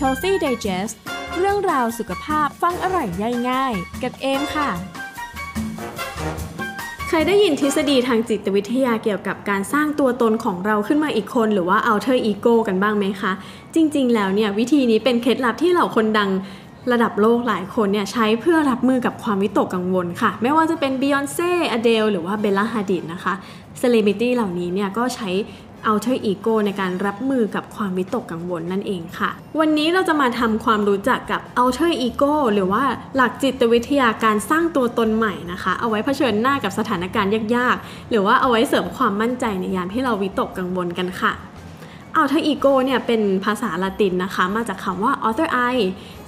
Healthy Digest เรื่องราวสุขภาพฟังอร่อยย่อยง่าย กับเอมค่ะ เคยได้ยินทฤษฎีทางจิตวิทยาเกี่ยวกับการสร้างตัวตนของเราขึ้นมาอีกคนหรือว่า alter ego กันบ้างไหมคะ จริง ๆ แล้วเนี่ยวิธีนี้เป็นเคล็ดลับที่เหล่าคนดังระดับโลกหลายคนเนี่ยใช้เพื่อรับมือกับความวิตกกังวลค่ะ ไม่ว่าจะเป็น Beyonce Adele หรือว่า Bella Hadid นะคะเซเลบริตี้เหล่านี้เนี่ยก็ใช้ alter ego ในการรับมือกับความวิตกกังวลนั่นเองค่ะ วันนี้เราจะมาทำความรู้จักกับ alter ego หรือว่าหลักจิตวิทยาการสร้างตัวตนใหม่นะคะ เอาไว้เผชิญหน้ากับสถานการณ์ยากๆ หรือว่าเอาไว้เสริมความมั่นใจในยามที่เราวิตกกังวลกันค่ะ alter ego เนี่ยเป็นภาษาละตินนะคะ มาจากคำว่า author I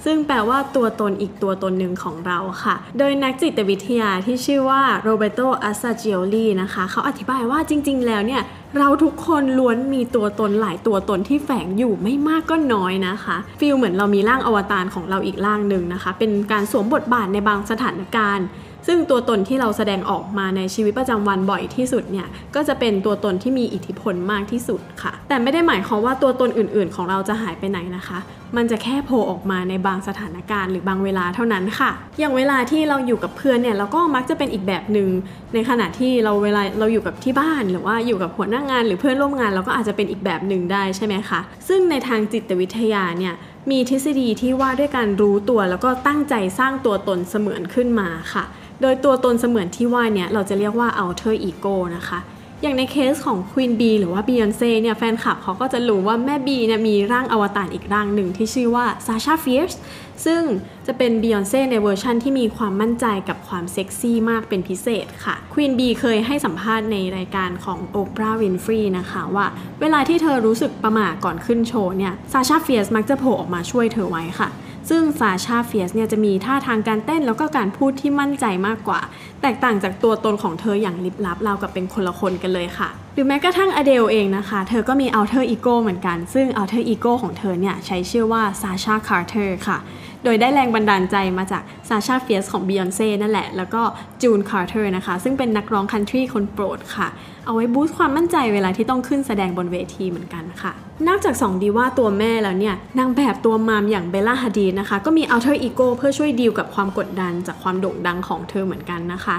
ซึ่งแปลว่าตัวตนอีกตัวตนหนึ่งของเราค่ะ โดยนักจิตวิทยาที่ชื่อว่าโรเบโตอัสซาจิโอลีนะคะ เขาอธิบายว่าจริง ๆ แล้วเนี่ยเราทุกคนล้วนมีตัวตนหลายตัวตนที่แฝงอยู่ไม่มากก็น้อยนะคะฟีลเหมือนเรามีร่างอวตารของเราอีกร่างหนึ่งนะคะ เป็นการสวมบทบาทในบางสถานการณ์ ซึ่งตัวตนที่เราแสดงออกมาในชีวิตประจำวันบ่อยที่สุดเนี่ยก็จะเป็นตัวตนที่มีอิทธิพลมากที่สุดค่ะ แต่ไม่ได้หมายความว่าตัวตนอื่น ๆ ของเราจะหายไปไหนนะคะ มันจะแค่โผล่ออกมาในบางสถานการณ์หรือบางเวลาเท่านั้นค่ะ อย่างเวลาที่เราอยู่กับเพื่อนเนี่ยเราก็มักจะเป็นอีกแบบหนึ่งในขณะที่เราเวลาเราอยู่กับที่บ้านหรือว่าอยู่กับหัวหน้างาน หรือเพื่อนร่วมงานเราก็อาจจะเป็นอีกแบบหนึ่งได้ใช่ไหมคะซึ่งในทางจิตวิทยาเนี่ย มีทฤษฎีที่ว่าด้วยการรู้ตัวแล้วก็ตั้งใจสร้างตัวตนเสมือนขึ้นมาค่ะ โดยตัวตนเสมือนที่ว่าเนี่ยเราจะเรียกว่า alter ego นะคะ อย่างในเคสของ Queen B หรือว่า Beyonce เนี่ยแฟนคลับเขาก็จะรู้ว่าแม่บีเนี่ยมีร่างอวตารอีกร่างหนึ่งที่ชื่อว่า Sasha Fierce ซึ่งจะเป็น Beyonce ในเวอร์ชั่นที่มีความมั่นใจกับความเซ็กซี่มากเป็นพิเศษค่ะ Queen B เคยให้สัมภาษณ์ในรายการของ Oprah Winfrey นะคะว่า เวลาที่เธอรู้สึกประหม่าก่อนขึ้นโชว์เนี่ย Sasha Fierce มักจะโผล่ออกมาช่วยเธอไว้ค่ะ ซึ่ง Sasha Fierce เนี่ยจะมีท่าทางการเต้นแล้วก็การพูดที่มั่นใจมากกว่า แตกต่างจากตัวตนของเธออย่างลิบลับราวกับเป็นคนละคนกันเลยค่ะหรือแม้กระทั่งอเดลเองนะคะ เธอก็มี alter ego เหมือนกัน ซึ่ง alter ego ของเธอเนี่ยใช้ชื่อว่า Sasha Carter ค่ะ โดยได้แรงบันดาลใจมาจาก Sasha Fierce ของ Beyonce นั่นแหละ แล้วก็ June Carter นะคะ ซึ่งเป็นนักร้องคันทรีคนโปรดค่ะ เอาไว้ boost ความมั่นใจเวลาที่ต้องขึ้นแสดงบนเวทีเหมือนกันค่ะ นอกจาก 2 ดีว่าตัวแม่แล้วเนี่ย นางแบบตัวมัมอย่าง Bella Hadid นะคะ ก็มี alter ego เพื่อช่วยดีลกับความกดดันจากความโด่งดังของเธอเหมือนกันนะคะ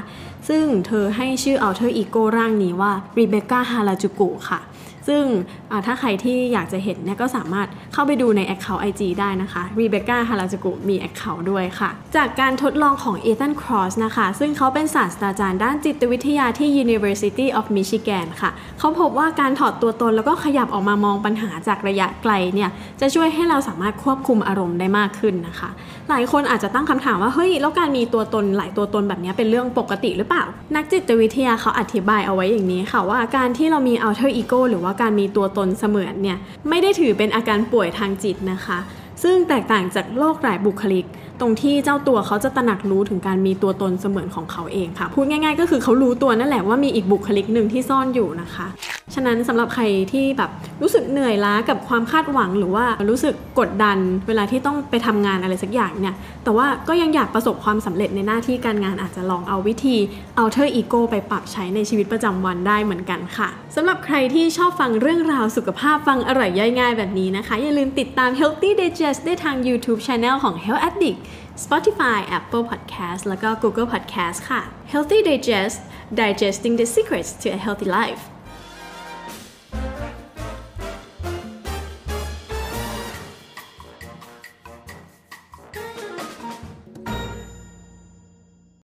ซึ่งเธอให้ชื่อ alter ego ร่างนี้ว่า Rebekka Harajuku ค่ะ ซึ่งถ้าใครที่อยากจะเห็นเนี่ยก็สามารถเข้าไปดูใน Account IG ได้นะคะ Rebecca Harajuku มี Account ด้วยค่ะ จากการทดลองของ Ethan Cross นะคะ ซึ่งเขาเป็นศาสตราจารย์ด้านจิตวิทยาที่ University of Michigan ค่ะ เขาพบว่าการถอดตัวตนแล้วก็ขยับออกมามองปัญหาจากระยะไกลเนี่ยจะช่วยให้เราสามารถควบคุมอารมณ์ได้มากขึ้นนะคะ หลายคนอาจจะตั้งคำถามว่าเฮ้ยแล้วการมีตัวตนหลายตัวตนแบบนี้เป็นเรื่องปกติหรือเปล่า นักจิตวิทยาเขาอธิบายเอาไว้อย่างนี้ค่ะว่าการที่เรามี alter ego หรือว่าการมีตัวตนเสมือนเนี่ยไม่ได้ถือเป็นอาการป่วยทางจิตนะคะ ซึ่งแตกต่างจากโรคหลายบุคลิก ตรงที่เจ้าตัวเขาจะตระหนักรู้ถึงการมีตัวตนเสมือนของเขาเองค่ะ พูดง่าย ๆ ก็คือเขารู้ตัวนั่นแหละว่ามีอีกบุคลิกหนึ่งที่ซ่อนอยู่นะคะ ฉะนั้นสำหรับใครที่แบบรู้สึกเหนื่อยล้ากับความคาดหวัง หรือว่ารู้สึกกดดันเวลาที่ต้องไปทำงานอะไรสักอย่างเนี่ย แต่ว่าก็ยังอยากประสบความสำเร็จในหน้าที่การงานอาจจะลองเอาวิธี alter ego ไปปรับใช้ในชีวิตประจำวันได้เหมือนกันค่ะสำหรับใครที่ชอบฟังเรื่องราวสุขภาพฟังอร่อยย่อยง่ายแบบนี้นะคะ อย่าลืมติดตาม Healthy Digest ได้ทาง YouTube Channel ของ Health Addict Spotify Apple Podcast แล้วก็ Google Podcast ค่ะ Healthy Digest Digesting the Secrets to a Healthy Life